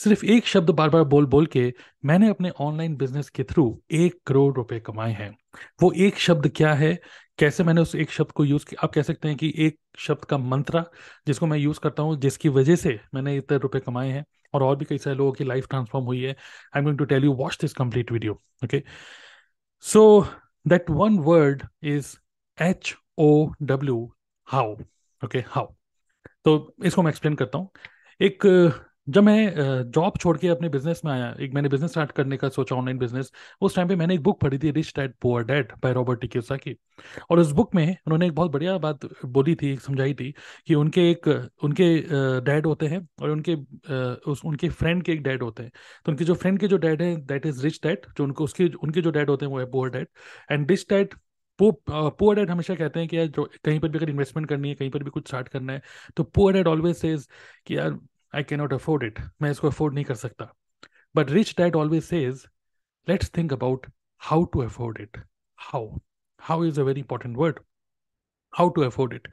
सिर्फ़ एक शब्द बार बार बोल बोल के मैंने अपने ऑनलाइन बिज़नेस के थ्रू एक करोड़ रुपए कमाए हैं। वो एक शब्द क्या है? कैसे मैंने उस एक शब्द को यूज़ किया आप कह सकते हैं कि एक शब्द का मंत्रा जिसको मैं यूज़ करता हूँ, जिसकी वजह से मैंने इतने रुपए कमाए हैं और और भी कई सारे लोगों की लाइफ ट्रांसफॉर्म हुई है। I am going to tell you watch this complete video okay so that one word is H O W how okay how तो इसको मैं एक्सप्लेन करता हूँ। एक जब मैं जॉब छोड़ के अपने बिज़नेस में आया, एक मैंने बिज़नेस स्टार्ट करने का सोचा ऑनलाइन बिज़नेस उस टाइम पे मैंने एक बुक पढ़ी थी rich dad poor dad by Robert टिक्यूसा की। और उस बुक में उन्होंने एक बहुत बढ़िया बात बोली थी समझाई थी कि उनके एक, उनके डैड होते हैं और उनके उस, उनके फ्रेंड के एक डैड होते हैं। तो उनके जो फ्रेंड के जो डैड है दैट इज़ रिच डैड जो उनको, उसके, उनके जो डैड होते हैं, वो है poor dad and rich dad poor dad हमेशा कहते हैं कि यार, जो कहीं पर भी अगर इन्वेस्टमेंट करनी है, कहीं पर भी कुछ स्टार्ट करना है तो पुअर डैड ऑलवेज सेज कि यार I can not afford it मैं इसको अफोर्ड नहीं कर सकता। But rich dad always says let's think about how to afford it how how is a very important word how to afford it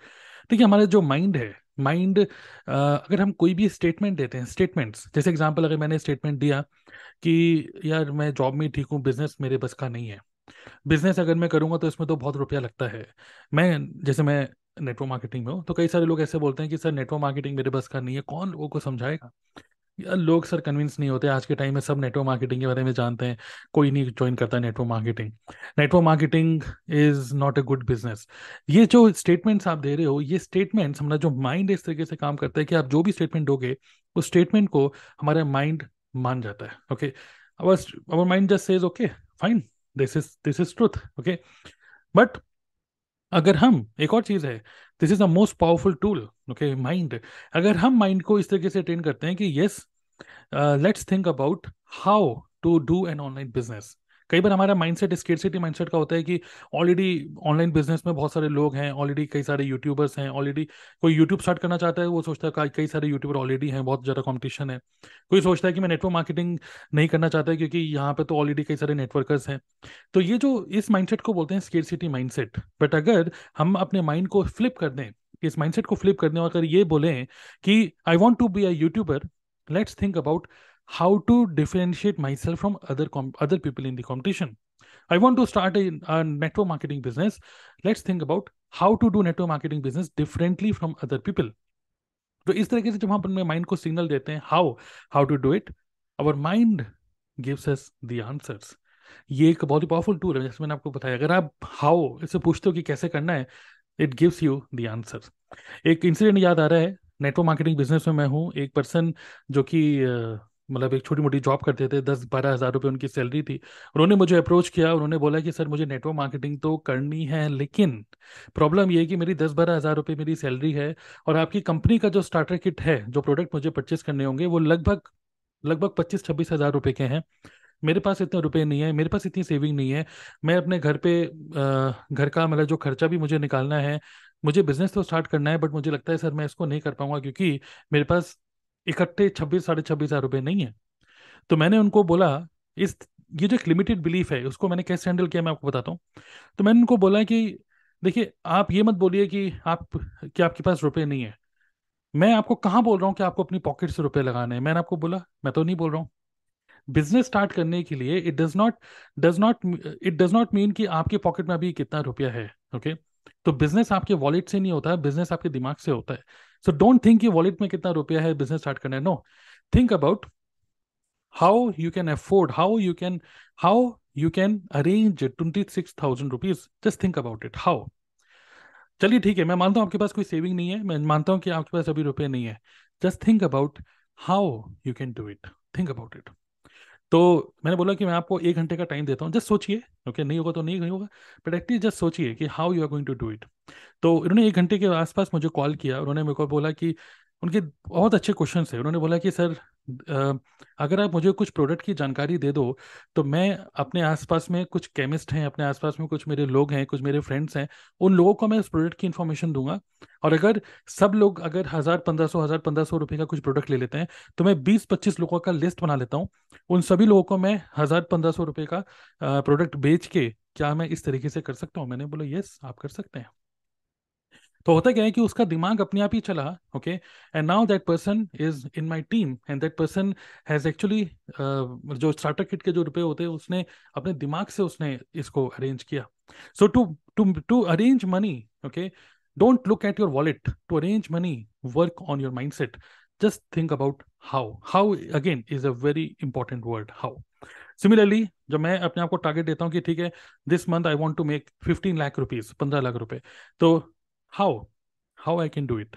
देखिए, हमारा जो माइंड है माइंड अगर हम कोई भी स्टेटमेंट देते हैं स्टेटमेंट्स जैसे एग्जांपल अगर मैंने स्टेटमेंट दिया कि यार मैं जॉब में ठीक हूँ बिज़नेस मेरे बस का नहीं है। बिज़नेस अगर मैं करूँगा तो इसमें तो बहुत रुपया लगता है। मैं, जैसे मैं नेटवर्क मार्केटिंग में हो तो कई सारे लोग ऐसे बोलते हैं कि सर नेटवर्क मार्केटिंग मेरे बस का नहीं है कौन लोगों को समझाएगा यार लोग सर कन्विंस नहीं होते आज के टाइम में सब नेटवर्क मार्केटिंग के बारे में जानते हैं कोई नहीं ज्वाइन करता network marketing network marketing is not a good business ये जो स्टेटमेंट्स आप दे रहे हो ये स्टेटमेंट्स हमारा जो माइंड इस तरीके से काम करता है कि आप जो भी स्टेटमेंट दोगे उस स्टेटमेंट को हमारा माइंड मान जाता है okay our mind just says okay fine this is this is truth okay but अगर हम, एक और चीज़ है this is the most powerful tool okay mind अगर हम माइंड को इस तरीके से ट्रेन करते हैं कि yes let's think about how to do an online business कई बार हमारा माइंडसेट स्केरसिटी माइंडसेट का होता है कि ऑलरेडी ऑनलाइन बिज़नेस में बहुत सारे लोग हैं ऑलरेडी कई सारे यूट्यूबर्स हैं ऑलरेडी कोई यूट्यूब स्टार्ट करना चाहता है, वो सोचता है कई सारे यूट्यूबर ऑलरेडी हैं, बहुत ज़्यादा कॉम्पिटिशन है। कोई सोचता है कि मैं नेटवर्क मार्केटिंग नहीं करना चाहता है क्योंकि यहाँ पर तो ऑलरेडी कई सारे नेटवर्कर्स हैं। तो ये जो इस माइंडसेट को बोलते हैं स्केरसिटी माइंडसेट बट अगर हम अपने माइंड को फ्लिप कर दें, इस माइंडसेट को फ्लिप करने और अगर ये बोलें कि I want to be a YouTuber let's think about how to differentiate myself from other com- other people in the competition I want to start a, a network marketing business. Let's think about how to do network marketing business differently from other people. तो इस तरीके से जब हम अपने mind को signal देते हैं how how to do it our mind gives us the answers ये एक बहुत ही पावरफुल टूल है जैसे मैंने आपको बताया अगर आप हाउ इससे पूछते हो कि कैसे करना है it gives you the answer एक इंसिडेंट याद आ रहा है नेटवर्क मार्केटिंग बिज़नेस में मैं हूँ एक पर्सन जो कि मतलब एक छोटी मोटी जॉब करते थे दस बारह हज़ार रुपये उनकी सैलरी थी। उन्होंने मुझे अप्रोच किया, उन्होंने बोला कि, सर, मुझे नेटवर्क मार्केटिंग तो करनी है, लेकिन प्रॉब्लम ये है कि मेरी दस बारह हज़ार रुपये मेरी सैलरी है और आपकी कंपनी का जो स्टार्टर किट है, जो प्रोडक्ट मुझे परचेस करने होंगे, वो लगभग लगभग पच्चीस छब्बीस हज़ार रुपये के हैं। मेरे पास इतने रुपए नहीं है, मेरे पास इतनी सेविंग नहीं है। मैं अपने घर पे घर का मतलब जो खर्चा भी मुझे निकालना है, मुझे बिज़नेस तो स्टार्ट करना है, बट मुझे लगता है, सर, मैं इसको नहीं कर पाऊँगा क्योंकि मेरे पास इकट्ठे छब्बीस, साढ़े छब्बीस हज़ार रुपये नहीं है। तो मैंने उनको बोला, इस, ये जो एक लिमिटेड बिलीफ है, उसको मैंने कैसे हैंडल किया, मैं आपको बताता हूँ। तो मैंने उनको बोला कि, देखिए, आप ये मत बोलिए कि आप, कि आपके पास रुपए नहीं है। मैं आपको कहाँ बोल रहा हूँ कि आपको अपनी पॉकेट से रुपए लगाने हैं? मैंने आपको बोला, मैं तो नहीं बोल रहा हूँ। बिज़नेस स्टार्ट करने के लिए it does not does not it does not mean कि आपके पॉकेट में अभी कितना रुपया है ओके okay? तो बिज़नेस आपके वॉलेट से नहीं होता है बिज़नेस आपके दिमाग से होता है। सो डोंट थिंक ये वॉलेट में कितना रुपया है बिज़नेस स्टार्ट करना है. No think about how you can afford how you can how you can arrange twenty six thousand rupees just think about it how चलिए ठीक है, मैं मानता हूँ आपके पास कोई सेविंग नहीं है. मैं मानता हूँ कि आपके पास अभी रुपये नहीं है. Just think about how you can do it think about it तो मैंने बोला कि मैं आपको एक घंटे का टाइम देता हूँ जस्ट सोचिए ओके नहीं होगा तो नहीं होगा बट एटलीस्ट जस्ट सोचिए कि how you are going to do it तो इन्होंने एक घंटे के आसपास मुझे कॉल किया, उन्होंने मेरे को बोला कि, उनके बहुत अच्छे क्वेश्चन है उन्होंने बोला कि, सर अगर आप मुझे कुछ प्रोडक्ट की जानकारी दे दो तो मैं अपने आसपास में कुछ केमिस्ट हैं, अपने आसपास में कुछ मेरे लोग हैं, कुछ मेरे फ्रेंड्स हैं, उन लोगों को मैं उस प्रोडक्ट की इन्फॉर्मेशन दूँगा। और अगर सब लोग अगर हज़ार पंद्रह सौ, हज़ार पंद्रह सौ रुपये का कुछ प्रोडक्ट ले लेते हैं तो मैं बीस पच्चीस लोगों का लिस्ट बना लेता हूँ। उन सभी लोगों को मैं हज़ार पंद्रह सौ रुपये का प्रोडक्ट बेच के क्या मैं इस तरीके से कर सकता हूँ? मैंने बोला, यस, आप कर सकते हैं। तो होता क्या है कि उसका दिमाग अपने आप ही चला okay and now that person is in my team and that person has actually जो स्टार्टर किट के जो रुपए होते हैं, उसने अपने दिमाग से उसने इसको अरेंज किया। So to to to arrange money okay don't look at your wallet to arrange money work on your mind set just think about how how again is a very important word how similarly जब मैं अपने आप को target देता हूँ कि ठीक है this month I want to make fifteen lakh rupees पंद्रह लाख रुपए तो how how i can do it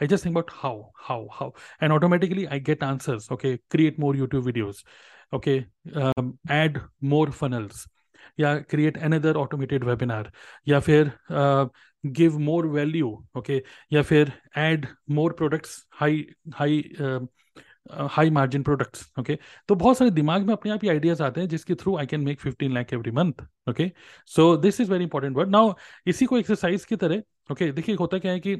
i just think about how how how and automatically i get answers okay create more youtube videos okay um, add more funnels yeah create another automated webinar या फिर uh, give more value okay या फिर add more products high high uh, high margin products okay तो बहुत सारे दिमाग में अपने आप ही आइडियाज़ आते हैं जिसके through I can make fifteen lakh every month okay so this is very important word now इसी को एक्सरसाइज की तरह ओके okay, देखिए होता क्या है कि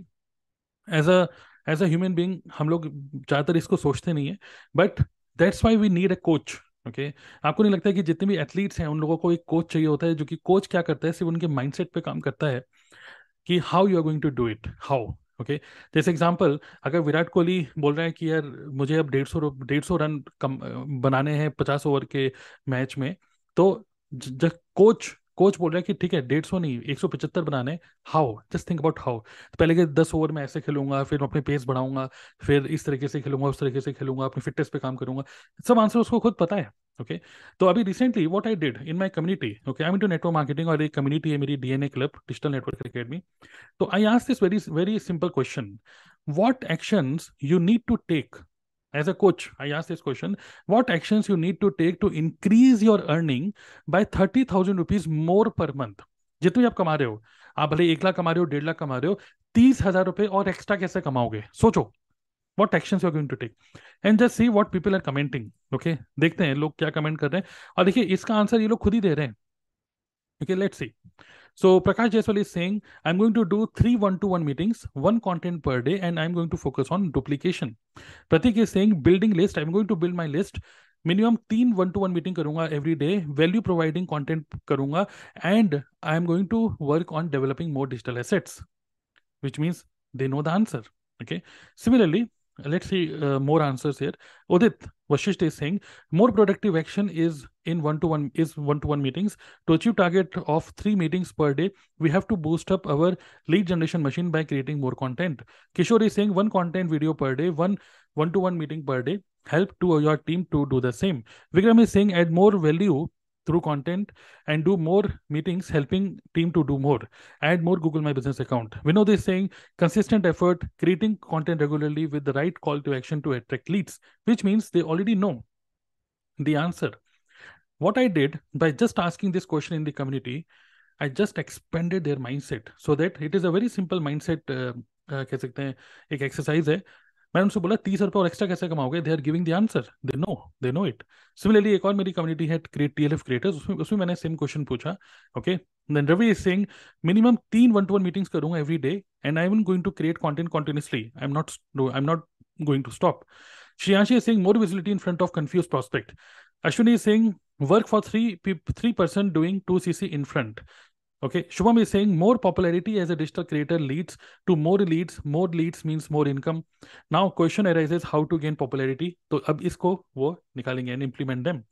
as a as a human being हम लोग ज़्यादातर इसको सोचते नहीं है but that's why we need a coach okay okay? आपको नहीं लगता है कि जितने भी एथलीट्स हैं उन लोगों को एक कोच चाहिए होता है जो कि कोच क्या करता है सिर्फ़ उनके माइंडसेट पे काम करता है कि how you are going to do it how okay जैसे एग्जांपल अगर विराट कोहली बोल रहा है कि यार, मुझे अब डेढ़ सौ डेढ़ सौ रन कम बनाने हैं पचास ओवर के मैच में तो जब कोच कोच बोल रहा है कि ठीक है, डेढ़ सौ नहीं, एक सौ पचहत्तर बनाने how just think about how तो पहले के दस ओवर में ऐसे खेलूँगा, फिर अपने पेस बढ़ाऊँगा, फिर इस तरीके से खेलूँगा, उस तरीके से खेलूँगा, अपनी फिटनेस पे काम करूँगा। सब आंसर उसको खुद पता है। ओके? तो अभी recently what I did in my community okay I mean to network marketing और एक कम्युनिटी है मेरी DNA club digital network academy तो I ask this very very simple question what actions you need to take as a coach? I ask this question. What actions you need to take to increase your earning by 30000 rupees more per month? जितने आप कमा रहे हो, आप भले एक लाख कमा रहे हो, डेढ़ लाख कमा रहे हो, तीस हज़ार रुपए और एक्स्ट्रा कैसे कमाओगे? सोचो। What action to take and just see what people are commenting okay देखते हैं लोग क्या कमेंट कर रहे हैं। और देखिए, इसका आंसर ये लोग खुद ही दे रहे हैं। Okay let see so Prakash Jaiswal is saying I am going to do three one to one meetings one content per day and I am going to focus on duplication Pratik is saying building list I am going to build my list minimum तीन one to one meeting करूँगा every day value providing content करूँगा and I am going to work on developing more digital assets which means they know the answer okay similarly let's see uh, more answers here. Udit vashisht is saying more productive action is in one-to-one is one-to-one meetings. To achieve target of three meetings per day we have to boost up our lead generation machine by creating more content. Kishore is saying one content video per day one one-to-one meeting per day. Help to your team to do the same. Vikram is saying add more value through content and do more meetings helping team to do more add more google my business account we know this saying consistent effort creating content regularly with the right call to action to attract leads which means they already know the answer what i did by just asking this question in the community i just expanded their mindset so that it is a very simple mindset uh, uh, कह सकते हैं एक exercise है मैंने उनसे बोला, तीस रुपये और एक्स्ट्रा कैसे कमाओगे they are giving the answer they know they know it similarly एक और मेरी कम्युनिटी है create T L F creators उसमें उसमें मैंने सेम क्वेश्चन पूछा okay then Ravi is saying minimum तीन वन टू वन मीटिंग्स करूँगा every day and I am going to create content continuously I am not I am not going to stop. Shriyanshi is saying, more visibility in front of confused prospect. Ashwini is saying, work for three three person doing 2cc in front. Okay, Shubham is saying more popularity as a digital creator leads to more leads. More leads means more income. Now question arises how to gain popularity. So ab isko wo nikalenge and implement them.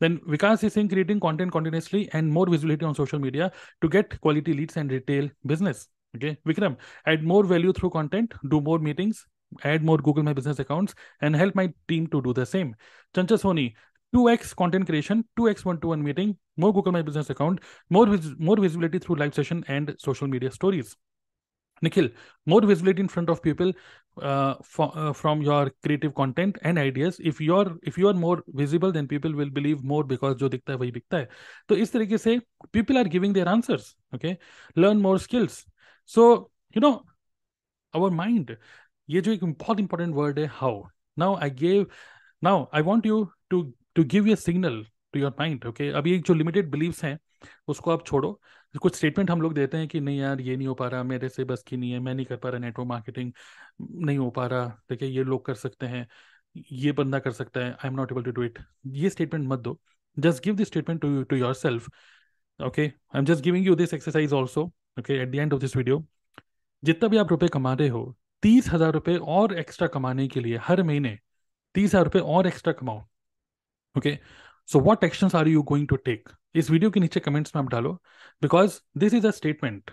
Then Vikas is saying creating content continuously and more visibility on social media to get quality leads and retail business. Okay, Vikram, add more value through content, do more meetings, add more Google My Business accounts, and help my team to do the same. Chancha Soni, 2x content creation, 2x one-to-one meeting, more Google My Business account, more vis- more visibility through live session and social media stories. Nikhil, more visibility in front of people uh, for, uh, from your creative content and ideas. If you're if you are more visible, then people will believe more because जो दिखता है वही बिकता है. तो इस तरीके से people are giving their answers. Okay, learn more skills. So you know, our mind. ये जो एक बहुत इंपॉर्टेंट वर्ड है how now I gave now I want you to to give you signal to your mind okay अभी एक जो limited beliefs हैं, उसको आप छोड़ो। कुछ स्टेटमेंट हम लोग देते हैं कि नहीं यार, ये नहीं हो पा रहा, मेरे से बस की नहीं है, मैं नहीं कर पा रहा नेटवर्क मार्केटिंग नहीं हो पा रहा। देखिए, ये लोग कर सकते हैं, ये बंदा कर सकता है I am not able to do it ये स्टेटमेंट मत दो। Just give this statement to to yourself okay? I'm just giving you this exercise also, okay at the end of this video जितना भी आप रुपए कमा रहे हो, तीस हज़ार रुपये और एक्स्ट्रा कमाने के लिए हर महीने, तीस हज़ार रुपये और एक्स्ट्रा कमाओ। Okay so what action are you going to take इस वीडियो के नीचे कमेंट्स में आप डालो। Because this is a statement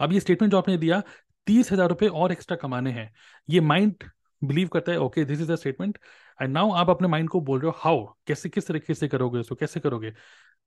अब ये स्टेटमेंट जो आपने दिया, तीस हज़ार रुपये और एक्स्ट्रा कमाने हैं। ये माइंड बिलीव करता है okay this is a statement and now आप अपने माइंड को बोल रहे हो हाउ कैसे, किस तरीके से करोगे इसको कैसे करोगे?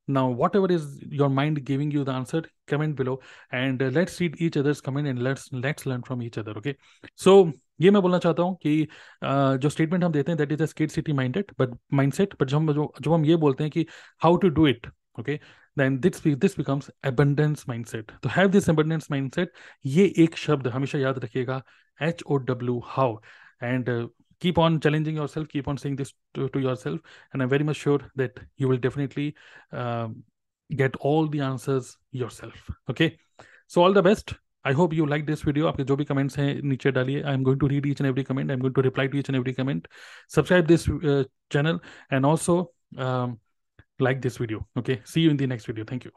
Now whatever is your mind giving you the answer comment below and uh, let's read each other's comment and let's let's learn from each other okay so ये मैं बोलना चाहता हूँ कि uh, जो स्टेटमेंट हम देते हैं that is a scarcity minded but mindset but हम जब हम ये बोलते हैं कि how to do it okay then this this becomes abundance mindset तो हैव दिस abundance mindset ये एक शब्द हमेशा याद रखिएगा H O W how and keep on challenging yourself keep on saying this to, to yourself and i'm very much sure that you will definitely um, get all the answers yourself okay so all the best I hope you like this video. आपके जो भी comments हैं नीचे डालिए. I am going to read each and every comment. I am going to reply to each and every comment. Subscribe this uh, channel and also um, like this video. Okay. See you in the next video. Thank you.